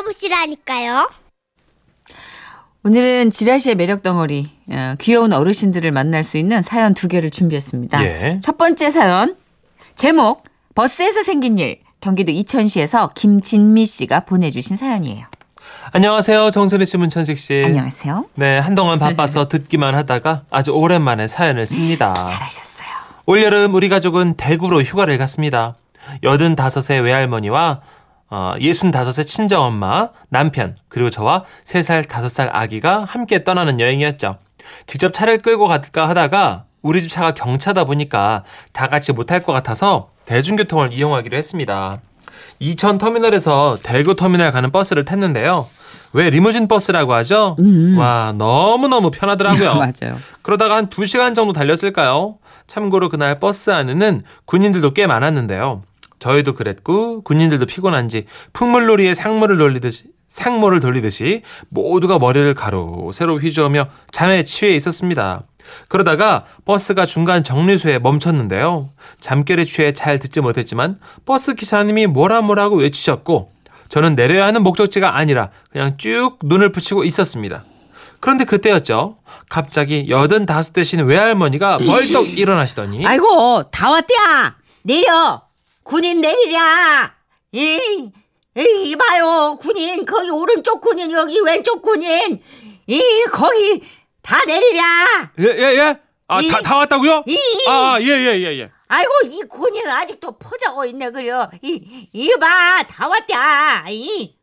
만나보시라니까요. 오늘은 지라시의 매력 덩어리 어, 귀여운 어르신들을 만날 수 있는 사연 두 개를 준비했습니다. 예. 첫 번째 사연 제목 버스에서 생긴 일 경기도 이천시에서 김진미 씨가 보내주신 사연이에요. 안녕하세요. 정선희 씨, 문천식 씨. 안녕하세요. 네, 한동안 바빠서 듣기만 하다가 아주 오랜만에 사연을 씁니다. 잘하셨어요. 올여름 우리 가족은 대구로 휴가를 갔습니다. 85세 외할머니와 어, 65세 친정엄마, 남편, 그리고 저와 3살, 5살 아기가 함께 떠나는 여행이었죠. 직접 차를 끌고 갈까 하다가 우리 집 차가 경차다 보니까 다 같이 못할 것 같아서 대중교통을 이용하기로 했습니다. 이천 터미널에서 대구 터미널 가는 버스를 탔는데요. 왜 리무진 버스라고 하죠? 와, 너무너무 편하더라고요. 맞아요. 그러다가 한 2시간 정도 달렸을까요? 참고로 그날 버스 안에는 군인들도 꽤 많았는데요. 저희도 그랬고 군인들도 피곤한지 풍물놀이에 상모를 돌리듯이 상모를 돌리듯이 모두가 머리를 가로 세로 휘저으며 잠에 취해 있었습니다. 그러다가 버스가 중간 정류소에 멈췄는데요. 잠결에 취해 잘 듣지 못했지만 버스 기사님이 뭐라 뭐라고 외치셨고 저는 내려야 하는 목적지가 아니라 그냥 쭉 눈을 붙이고 있었습니다. 그런데 그때였죠. 갑자기 여든 다섯 되신 외할머니가 벌떡 일어나시더니 아이고 다 왔대야 내려 군인 내리랴. 이, 이 이 봐요. 군인 거기 오른쪽 군인 여기 왼쪽 군인. 이 거기 다 내리랴. 예, 예, 예? 아, 이- 다, 다 왔다고요? 이 아, 예, 예, 예, 예. 아이고 이 군인 아직도 포자고 있네 그려. 이 이 봐 다 왔다. 이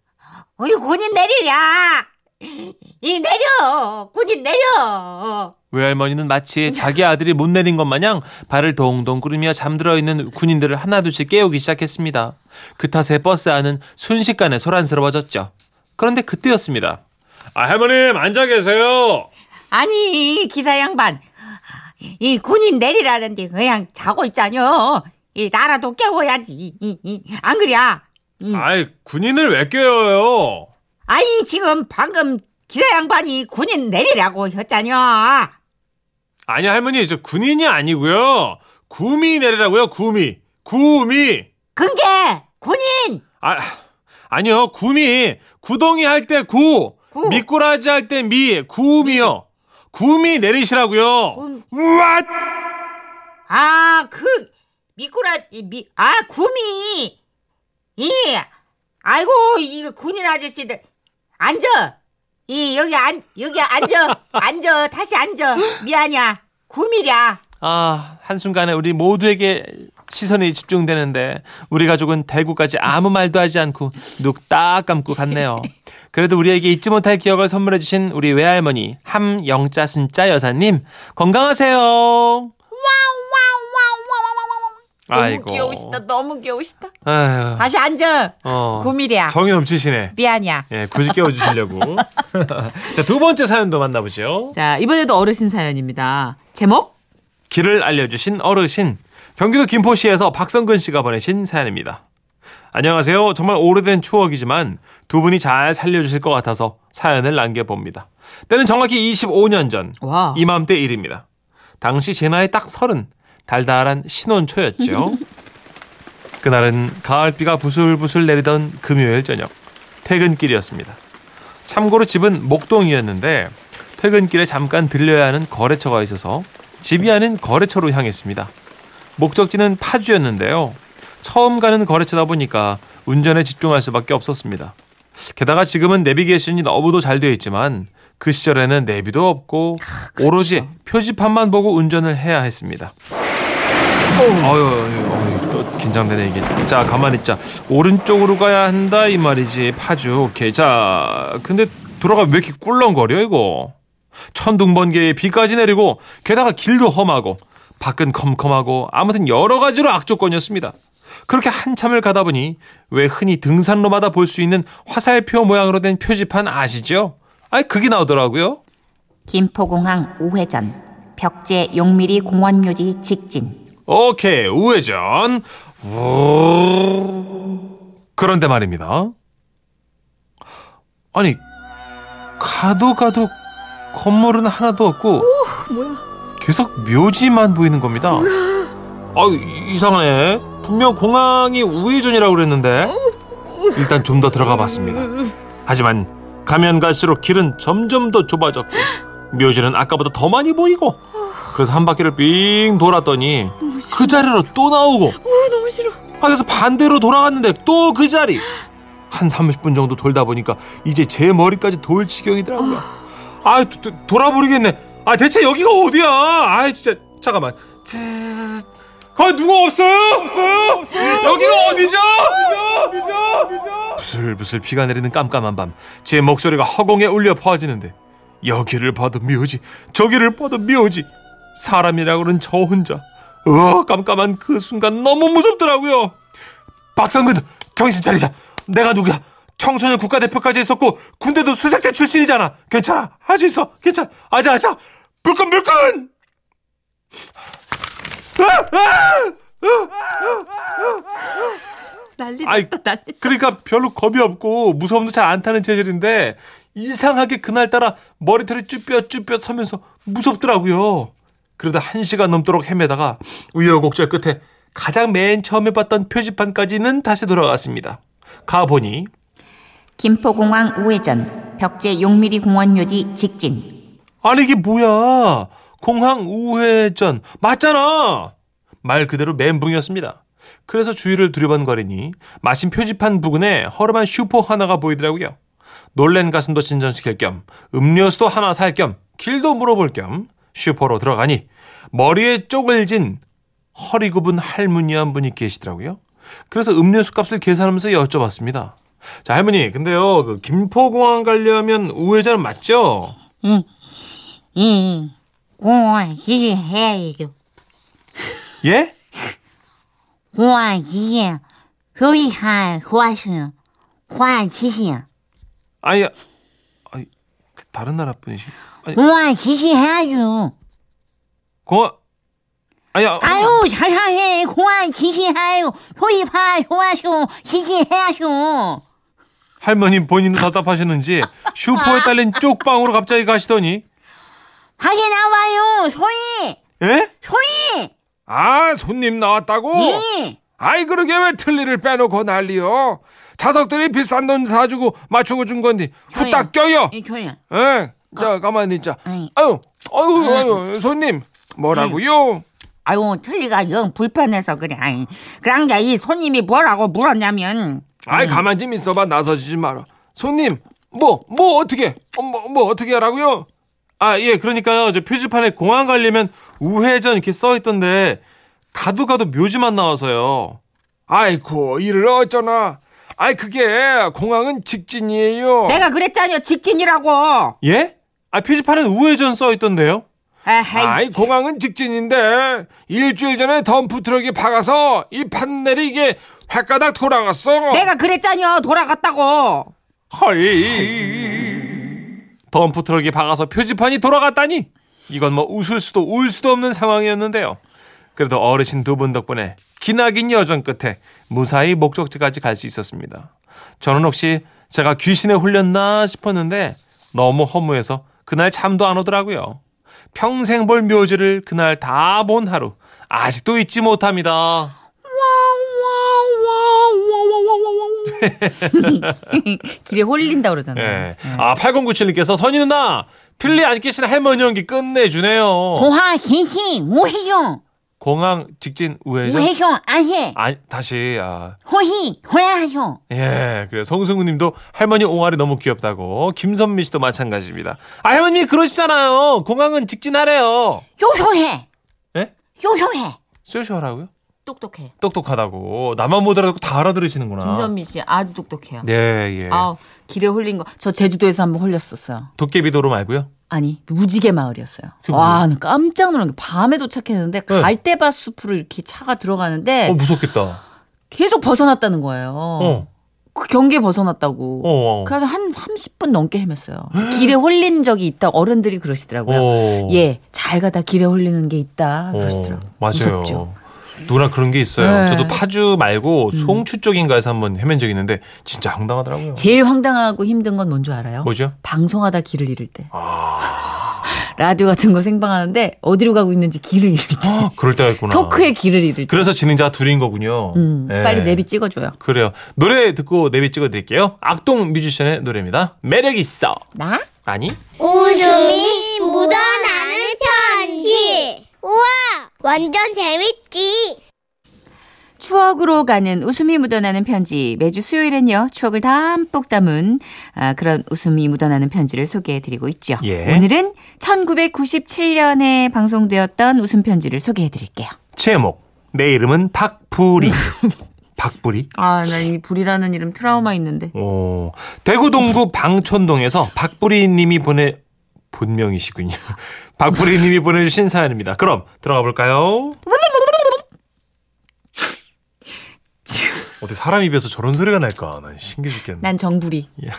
어이 군인 내리랴. 이 내려. 군인 내려 외할머니는 마치 자기 아들이 못 내린 것 마냥 발을 동동 구르며 잠들어 있는 군인들을 하나둘씩 깨우기 시작했습니다. 그 탓에 버스 안은 순식간에 소란스러워졌죠. 그런데 그때였습니다. 아, 할머님, 앉아 계세요. 아니 기사 양반 이 군인 내리라는데 그냥 자고 있자뇨 이 나라도 깨워야지 안 이. 아이, 군인을 왜 깨워요? 아니 지금 방금 기사 양반이 군인 내리라고 했자뇨 아니, 할머니, 저 군인이 아니고요. 구미 내리라고요, 구미. 구미. 근게 군인 아, 아니요, 구미. 구덩이 할 때 구. 구. 미꾸라지 할 때 미. 구미요. 구미 내리시라고요. 군- 우와! 아그 미꾸라지 미 아 구미 이 아이고 이 군인 아저씨들 앉아 이 여기 앉 여기 앉아. 앉아. 다시 앉아. 미안이야. 구미랴 아, 한순간에 우리 모두에게 시선이 집중되는데 우리 가족은 대구까지 아무 말도 하지 않고 눈 딱 감고 갔네요. 그래도 우리에게 잊지 못할 기억을 선물해 주신 우리 외할머니 함영자 순자 여사님 건강하세요. 너무 아이고. 귀여우시다. 너무 귀여우시다. 아유, 다시 앉아 어, 구미랴 정이 넘치시네. 미안이야 예, 굳이 깨워주시려고. 자, 두 번째 사연도 만나보죠. 자 이번에도 어르신 사연입니다. 제목 길을 알려주신 어르신. 경기도 김포시에서 박성근 씨가 보내신 사연입니다. 안녕하세요. 정말 오래된 추억이지만 두 분이 잘 살려주실 것 같아서 사연을 남겨봅니다. 때는 정확히 25년 전 와. 이맘때 일입니다. 당시 제 나이 딱 서른 달달한 신혼초였죠. 그날은 가을비가 부슬부슬 내리던 금요일 저녁 퇴근길이었습니다. 참고로 집은 목동이었는데 퇴근길에 잠깐 들려야 하는 거래처가 있어서 집이 아닌 거래처로 향했습니다. 목적지는 파주였는데요. 처음 가는 거래처다 보니까 운전에 집중할 수밖에 없었습니다. 게다가 지금은 내비게이션이 너무도 잘 되어 있지만 그 시절에는 내비도 없고 오로지 표지판만 보고 운전을 해야 했습니다. 어휴, 어휴, 또 긴장되네 이게. 자, 가만히 있자. 오른쪽으로 가야 한다 이 말이지. 파주. 오케이. 자, 근데 돌아가면 왜 이렇게 꿀렁거려 이거? 천둥번개에 비까지 내리고 게다가 길도 험하고 밖은 컴컴하고 아무튼 여러 가지로 악조건이었습니다. 그렇게 한참을 가다 보니 왜 흔히 등산로마다 볼 수 있는 화살표 모양으로 된 표지판 아시죠? 아니 그게 나오더라고요. 김포공항 우회전 벽제 용미리 공원묘지 직진 오케이 우회전. 우... 그런데 말입니다. 아니 가도 가도 건물은 하나도 없고 계속 묘지만 보이는 겁니다. 아 이상하네. 분명 공항이 우회전이라고 그랬는데 일단 좀 더 들어가 봤습니다. 하지만 가면 갈수록 길은 점점 더 좁아졌고 묘지는 아까보다 더 많이 보이고 그래서 한 바퀴를 삥 돌았더니 그 자리로 또 나오고 어, 너무 싫어. 아, 그래서 반대로 돌아갔는데 또 그 자리. 한 30분 정도 돌다 보니까 이제 제 머리까지 돌 지경이더라고요. 아 도- 도- 돌아버리겠네. 아 대체 여기가 어디야? 아 진짜 잠깐만. 쯔- 아 누가 없어요? 없어요? 여기가 어디죠? 부슬부슬 비가 내리는 깜깜한 밤. 제 목소리가 허공에 울려 퍼지는데 여기를 봐도 묘지 저기를 봐도 묘지 사람이라고는 저 혼자. 어 깜깜한 그 순간 너무 무섭더라고요. 박상근 정신 차리자. 내가 누구야? 청소년 국가대표까지 했었고 군대도 수색대 출신이잖아. 괜찮아? 할 수 있어? 괜찮아? 아자 아자. 불끈 불끈! 난리 났다, 난리. 그러니까 별로 겁이 없고 무서움도 잘 안 타는 체질인데 이상하게 그날따라 머리털이 쭈뼛쭈뼛 서면서 무섭더라고요. 그러다 한 시간 넘도록 헤매다가 우여곡절 끝에 가장 맨 처음에 봤던 표지판까지는 다시 돌아갔습니다. 가보니 김포공항 우회전 벽제 용미리 공원 묘지 직진. 아니 이게 뭐야? 공항 우회전. 맞잖아! 말 그대로 멘붕이었습니다. 그래서 주위를 두려번거리니 마침 표지판 부근에 허름한 슈퍼 하나가 보이더라고요. 놀란 가슴도 진전시킬 겸 음료수도 하나 살 겸 길도 물어볼 겸 슈퍼로 들어가니 머리에 쪽을 진 허리 굽은 할머니 한 분이 계시더라고요 그래서 음료수 값을 계산하면서 여쭤봤습니다 자 할머니 근데요 그 김포공항 가려면 우회전 맞죠? 이, 이, 공원 이게 해야죠. 예? 공원 이게 요리한 호화수는 호환 지시야. 아니 다른 나라 분이시? 아니, 공원 지시 해야죠. 공화 아니, 아, 아유 잘하네. 공원 지시해요. 효리파 호화수 지시해야죠. 할머니 본인도 답답하셨는지 슈퍼에 딸린 쪽방으로 갑자기 가시더니 하게 나와요. 소리 예? 소리. 아, 손님 나왔다고? 예. 아이, 그러게 왜 틀니를 빼놓고 난리요? 자석들이 비싼 돈 사주고 맞추고 준 건데 후딱 껴요. 이 소리. 예, 자, 가만히 있자. 아이. 아유, 아유, 아유, 손님. 뭐라고요? 아유 틀리가 영 불편해서 그래. 아이. 그랑자 이 손님이 뭐라고 물었냐면 아이, 가만 좀 있어봐. 나서지지 마라. 손님, 뭐, 뭐 어떻게, 어, 뭐, 뭐 어떻게 하라고요? 아, 예, 그러니까요. 저 표지판에 공항 가려면 우회전 이렇게 써 있던데 가도 가도 묘지만 나와서요. 아이고, 이를 어쩌나. 아이, 그게 공항은 직진이에요. 내가 그랬잖여 직진이라고. 예? 아, 표지판엔 우회전 써 있던데요. 아이 공항은 직진인데 일주일 전에 덤프 트럭이 박아서 이 판넬이 이게 회까닥 돌아갔어. 내가 그랬잖여 돌아갔다고. 헐. 덤프 트럭이 박아서 표지판이 돌아갔다니. 이건 뭐 웃을 수도 울 수도 없는 상황이었는데요. 그래도 어르신 두 분 덕분에 기나긴 여정 끝에 무사히 목적지까지 갈 수 있었습니다. 저는 혹시 제가 귀신에 홀렸나 싶었는데 너무 허무해서 그날 잠도 안 오더라고요. 평생 볼 묘지를 그날 다 본 하루 아직도 잊지 못합니다. 길에 홀린다 그러잖아요. 예. 아 8097님께서 선희 누나 틀리 안 깨신 할머니 연기 끝내주네요. 공항 신시 우회전 공항 직진 우회전. 우회전 안해 아 다시 아 호희 호야하죠. 예, 그래 성승우님도 할머니 옹알이 너무 귀엽다고 김선미 씨도 마찬가지입니다. 아 할머니 그러시잖아요. 공항은 직진하래요. 요소해 예? 요소해. 쇼쇼하라고요? 똑똑해. 똑똑하다고 나만 못 알아듣고 다 알아들으시는구나. 김선미 씨 아주 똑똑해요. 네, 예. 아 길에 홀린 거. 저 제주도에서 한번 홀렸었어요. 도깨비도로 말고요. 아니 무지개 마을이었어요. 와, 나 깜짝 놀란 게 밤에 도착했는데 네. 갈대밭 숲으로 이렇게 차가 들어가는데 어 무섭겠다. 계속 벗어났다는 거예요. 어. 그 경계 벗어났다고. 어. 어. 그래서 한 30분 넘게 헤맸어요. 길에 홀린 적이 있다 어른들이 그러시더라고요. 어. 예, 잘 가다 길에 홀리는 게 있다 그러시더라고요. 어, 맞아요. 무섭죠. 누구나 그런 게 있어요. 네. 음. 저도 파주 말고 송추 쪽인가에서 한번 헤맨 적이 있는데 진짜 황당하더라고요. 제일 황당하고 힘든 건 뭔 줄 알아요? 뭐죠? 방송하다 길을 잃을 때. 라디오 같은 거 생방하는데 어디로 가고 있는지 길을 잃을 때. 아, 그럴 때가 있구나. 토크의 길을 잃을 때. 그래서 진행자가 둘인 거군요. 음, 예. 빨리 내비 찍어줘요. 그래요. 노래 듣고 내비 찍어드릴게요. 악동 뮤지션의 노래입니다. 매력 있어. 나? 아니? 웃음이 묻어나는 편지. 우와, 완전 재밌지. 추억으로 가는 웃음이 묻어나는 편지. 매주 수요일엔요, 추억을 담뿍 담은 아, 그런 웃음이 묻어나는 편지를 소개해 드리고 있죠. 예. 오늘은 1997년에 방송되었던 웃음 편지를 소개해 드릴게요. 제목. 내 이름은 박부리. 박부리? 아, 나이 불이라는 이름 트라우마 있는데. 오. 대구 동구 방촌동에서 박부리 님이 보내 본명이시군요. 박부리 님이 보내주신 사연입니다. 그럼 들어가 볼까요? 어디 사람 입에서 저런 소리가 날까? 난 신기해 죽겠네. 난 정부리. 예.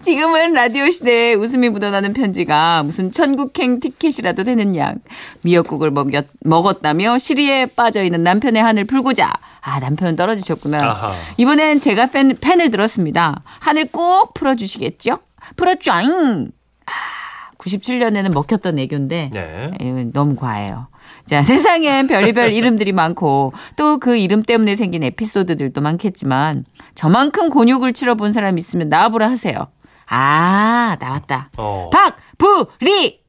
지금은 라디오 시대에 웃음이 묻어나는 편지가 무슨 천국행 티켓이라도 되는 양. 미역국을 먹였, 먹었다며 시리에 빠져있는 남편의 한을 풀고자. 아, 남편은 떨어지셨구나. 아하. 이번엔 제가 팬, 펜을 들었습니다. 한을 꼭 풀어주시겠죠? 풀어줘잉! 아, 97년에는 먹혔던 애교인데. 네. 에휴, 너무 과해요. 자, 세상엔 별의별 이름들이 많고 또 그 이름 때문에 생긴 에피소드들도 많겠지만 저만큼 곤욕을 치러본 사람 있으면 나와보라 하세요. 아, 나왔다. 어. 박부리!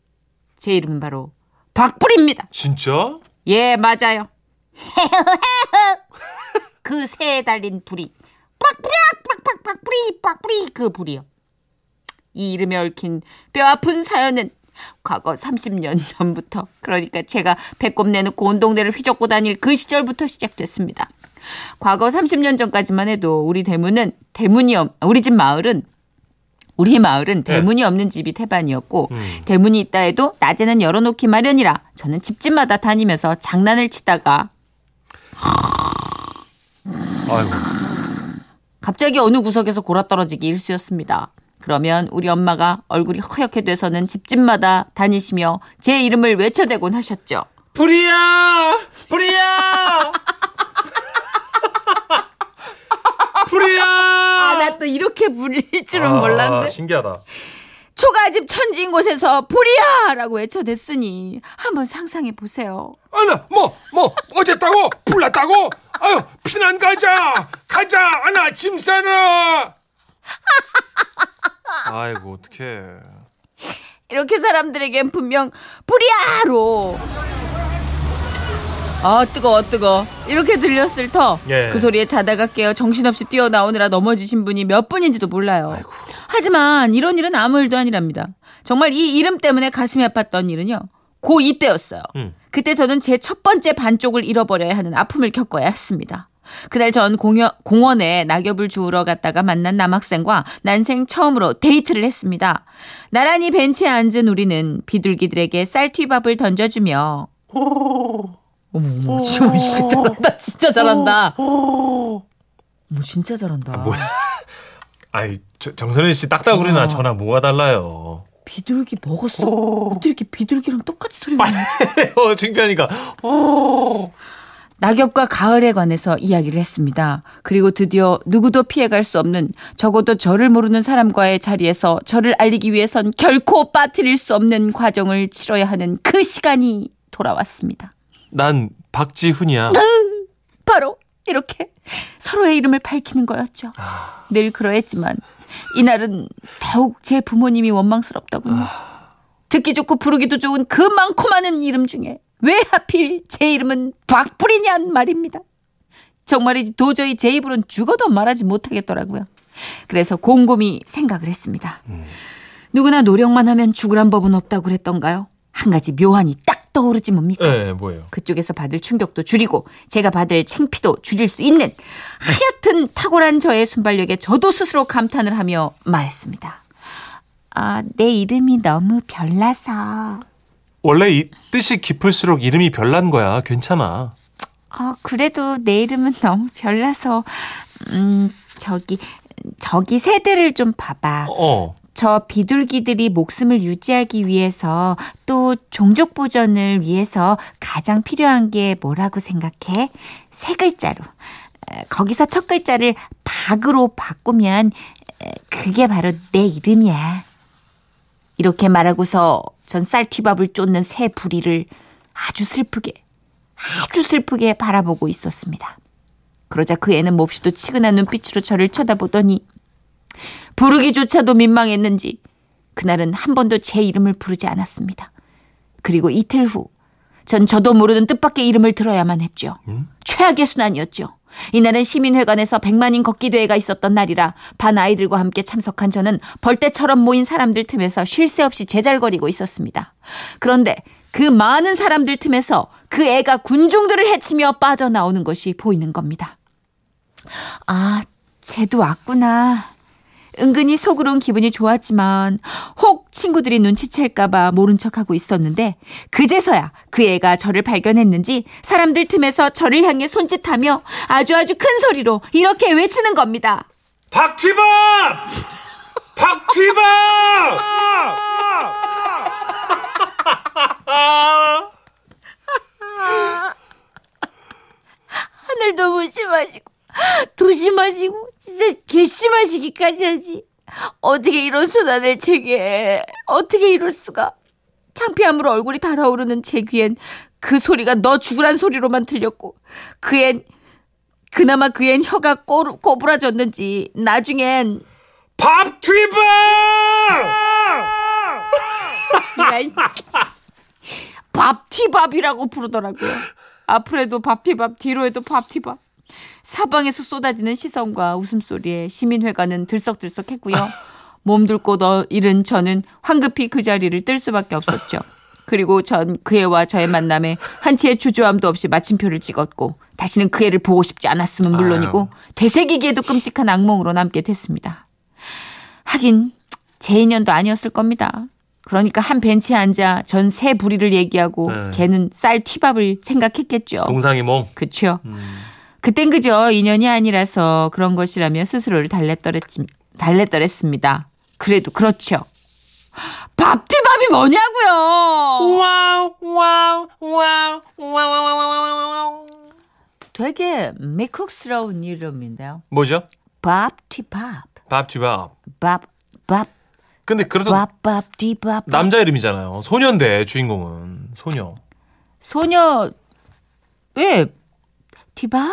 제 이름은 바로 박부리입니다. 진짜? 예, 맞아요. 그 새에 달린 불이. 박부리, 박박, 박부리, 박부리, 그 불이요. 이 이름에 얽힌 뼈아픈 사연은 과거 30년 전부터 그러니까 제가 배꼽 내놓고 온 동네를 휘젓고 다닐 그 시절부터 시작됐습니다. 과거 30년 전까지만 해도 우리 대문은 대문이 없 우리 집 마을은 우리 마을은 대문이 없는 집이 태반이었고 음. 대문이 있다 해도 낮에는 열어놓기 마련이라 저는 집집마다 다니면서 장난을 치다가 아이고. 갑자기 어느 구석에서 골아 떨어지기 일쑤였습니다. 그러면 우리 엄마가 얼굴이 허옇게 돼서는 집집마다 다니시며 제 이름을 외쳐대곤 하셨죠. 불이야! 불이야! 불이야! 아, 나 또 이렇게 불릴 줄은 아, 몰랐는데. 신기하다. 초가집 천지인 곳에서 불이야! 라고 외쳐댔으니 한번 상상해 보세요. 아나 뭐 뭐 어쨌다고 불났다고 아유 피난 가자 가자 아나 짐 싸라 아이고, 어떡해. 이렇게 사람들에겐 분명 불이야로 아 뜨거워 뜨거 이렇게 들렸을 터그 예. 소리에 자다가 깨어 정신없이 뛰어나오느라 넘어지신 분이 몇 분인지도 몰라요 아이고. 하지만 이런 일은 아무 일도 아니랍니다 정말 이 이름 때문에 가슴이 아팠던 일은요 고2 때였어요 음. 그때 저는 제 첫 번째 반쪽을 잃어버려야 하는 아픔을 겪어야 했습니다. 그날 전 공여, 공원에 낙엽을 주우러 갔다가 만난 남학생과 난생 처음으로 데이트를 했습니다. 나란히 벤치에 앉은 우리는 비둘기들에게 쌀튀밥을 던져주며 어머 어머 진짜, 진짜 잘한다 진짜 잘한다 어머 진짜 잘한다 아, 뭐야. 아이, 저- 정선혜 씨 딱따구리나 어. 저랑 뭐가 달라요. 비둘기 먹었어 어떻게 이렇게 비둘기랑 똑같이 소리가 나지 어, 창피하니까. 어. 낙엽과 가을에 관해서 이야기를 했습니다. 그리고 드디어 누구도 피해갈 수 없는 적어도 저를 모르는 사람과의 자리에서 저를 알리기 위해선 결코 빠뜨릴 수 없는 과정을 치러야 하는 그 시간이 돌아왔습니다. 난 박지훈이야. 바로 이렇게 서로의 이름을 밝히는 거였죠. 늘 그러했지만 이날은 더욱 제 부모님이 원망스럽더군요. 듣기 좋고 부르기도 좋은 그 많고 많은 이름 중에 왜 하필 제 이름은 박불이냔 말입니다. 정말이지 도저히 제 입으로는 죽어도 말하지 못하겠더라고요. 그래서 곰곰이 생각을 했습니다. 누구나 노력만 하면 죽으란 법은 없다고 그랬던가요? 한 가지 묘한이 딱 떠오르지 뭡니까? 예, 네, 뭐예요? 그쪽에서 받을 충격도 줄이고 제가 받을 창피도 줄일 수 있는 하여튼 탁월한 저의 순발력에 저도 스스로 감탄을 하며 말했습니다. 아, 내 이름이 너무 별나서. 원래 이 뜻이 깊을수록 이름이 별난 거야. 괜찮아. 아, 그래도 내 이름은 너무 별나서. 음, 저기, 저기 새들을 좀 봐봐. 어. 저 비둘기들이 목숨을 유지하기 위해서 또 종족 보존을 위해서 가장 필요한 게 뭐라고 생각해? 세 글자로. 에, 거기서 첫 글자를 박으로 바꾸면 에, 그게 바로 내 이름이야. 이렇게 말하고서 전 쌀튀밥을 쫓는 새 부리를 아주 슬프게, 아주 슬프게 바라보고 있었습니다. 그러자 그 애는 몹시도 치근한 눈빛으로 저를 쳐다보더니 부르기조차도 민망했는지 그날은 한 번도 제 이름을 부르지 않았습니다. 그리고 이틀 후, 전 저도 모르는 뜻밖의 이름을 들어야만 했죠. 최악의 순환이었죠. 이날은 시민회관에서 백만인 걷기 대회가 있었던 날이라 반 아이들과 함께 참석한 저는 벌떼처럼 모인 사람들 틈에서 쉴 새 없이 제잘거리고 있었습니다. 그런데 그 많은 사람들 틈에서 그 애가 군중들을 해치며 빠져나오는 것이 보이는 겁니다. 아, 쟤도 왔구나. 은근히 속으론 기분이 좋았지만 혹 친구들이 눈치챌까봐 모른 척하고 있었는데 그제서야 그 애가 저를 발견했는지 사람들 틈에서 저를 향해 손짓하며 아주 아주 큰 소리로 이렇게 외치는 겁니다. 박튀밥! 박튀밥! 하늘도 무심하시고 도심하시고 진짜 괘씸하시기까지 하지. 어떻게 이런 순환을 제게 어떻게 이럴 수가. 창피함으로 얼굴이 달아오르는 제 귀엔 그 소리가 너 죽으란 소리로만 들렸고 그엔 그나마 그엔 혀가 꼬, 꼬부라졌는지 나중엔 밥튀밥! 야, 밥티밥이라고 부르더라고요. 앞으로 해도 밥티밥, 뒤로 해도 밥티밥. 사방에서 쏟아지는 시선과 웃음소리에 시민회관은 들썩들썩했고요. 몸둘 곳 어- 잃은 저는 황급히 그 자리를 뜰 수밖에 없었죠. 그리고 전 그 애와 저의 만남에 한치의 주저함도 없이 마침표를 찍었고 다시는 그 애를 보고 싶지 않았음은 물론이고 되새기기에도 끔찍한 악몽으로 남게 됐습니다. 하긴 제 인연도 아니었을 겁니다. 그러니까 한 벤치에 앉아 전 새 부리를 얘기하고 네. 걔는 쌀 튀밥을 생각했겠죠. 동상이 몽. 그쵸. 그땐 그저 인연이 아니라서 그런 것이라며 스스로를 달랬더랬지, 달랬더랬습니다. 그래도 그렇죠. 밥튀밥이 뭐냐고요. 와우 와우 와우 와우 와우 되게 미국스러운 이름인데요. 뭐죠? 밥튀밥. 밥쥐밥. 밥, 밥, 근데 그래도 밥, 밥, 뒤밥. 남자 이름이잖아요. 소년데 주인공은 소녀. 소녀 왜 티밥?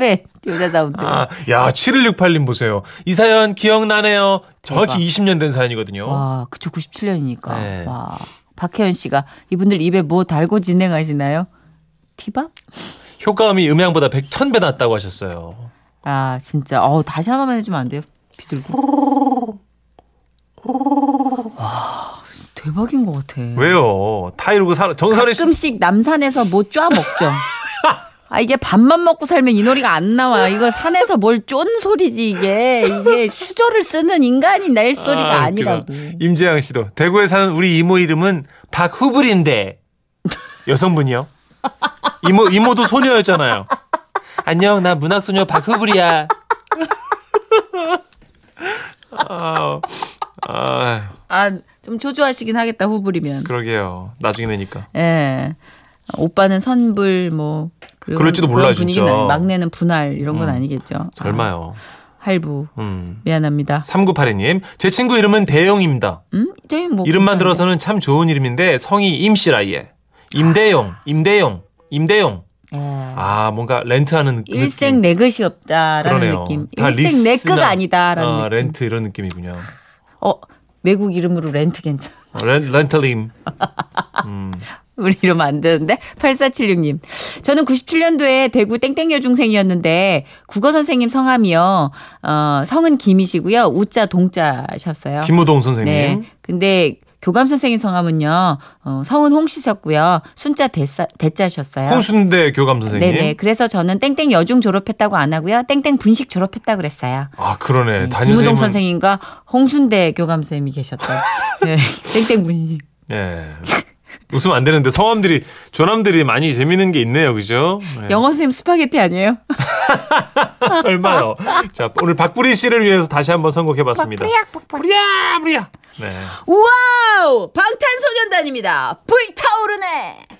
왜 여자다운데? 아, 야 7168님 보세요. 이 사연 기억나네요. 정확히 대박. 20년 된 사연이거든요. 와, 그쵸 97년이니까. 네. 와, 박혜연 씨가 이분들 입에 뭐 달고 진행하시나요? 티밥? 효과음이 음향보다 100, 1000배 낫다고 하셨어요. 아, 진짜. 어, 다시 한 번만 해주면 안 돼요? 비둘기. 와, 대박인 것 같아. 왜요? 타이르고 살 정선희 씨 가끔씩 남산에서 뭐 쪼아 먹죠. 아 이게 밥만 먹고 살면 이 놀이가 안 나와. 이거 산에서 뭘 쫀 소리지 이게 이게 수저를 쓰는 인간이 낼 소리가 아, 아, 니라고. 임재양 씨도 대구에 사는 우리 이모 이름은 박후불인데 여성분이요. 이모 이모도 소녀였잖아요. 안녕 나 문학 소녀 박후불이야. 아, 아 아 좀 초조하시긴 하겠다 후불이면. 그러게요. 나중에 내니까. 예. 오빠는 선불 뭐 그럴지도 몰라요, 분위기는 진짜. 막내는 분할 이런 건 음. 아니겠죠. 설마요. 아, 할부 음. 미안합니다. 3982님, 제 친구 이름은 대용입니다. 음? 네, 뭐 이름만. 들어서는 참 좋은 이름인데 성이 임씨라예. 임대용, 임대용, 임대용. 예. 아, 뭔가 렌트하는 느낌. 일생 내 것이 없다라는 그러네요. 느낌. 다 일생 내 리스나- 끄가 아니다라는 어, 느낌. 렌트 이런 느낌이군요. 어 외국 이름으로 렌트 괜찮. 어, 렌, 렌털림. 음. 우리 이러면 안 되는데? 8476님. 저는 97년도에 대구 땡땡 여중생이었는데 국어 선생님 성함이요. 어 성은 김이시고요. 우자 동자셨어요. 김무동 선생님. 네. 근데 교감 선생님 성함은요. 어, 성은 홍씨셨고요. 순자 대자, 대자셨어요. 홍순대 교감 선생님. 네네. 그래서 저는 땡땡 여중 졸업했다고 안 하고요. 땡땡 분식 졸업했다 그랬어요. 아, 그러네. 네, 담임 김우동 선생님과 홍순대 교감 선생님이 계셨던 네, 땡땡 분식. 예. 웃으면 안 되는데 성함들이 존함들이 많이 재밌는 게 있네요. 그죠? 네. 영어 선생님 스파게티 아니에요? 설마요. 자, 오늘 박부리 씨를 위해서 다시 한번 선곡해 봤습니다. 부리야 부리야. 네. wow! 방탄소년단입니다. 불타오르네!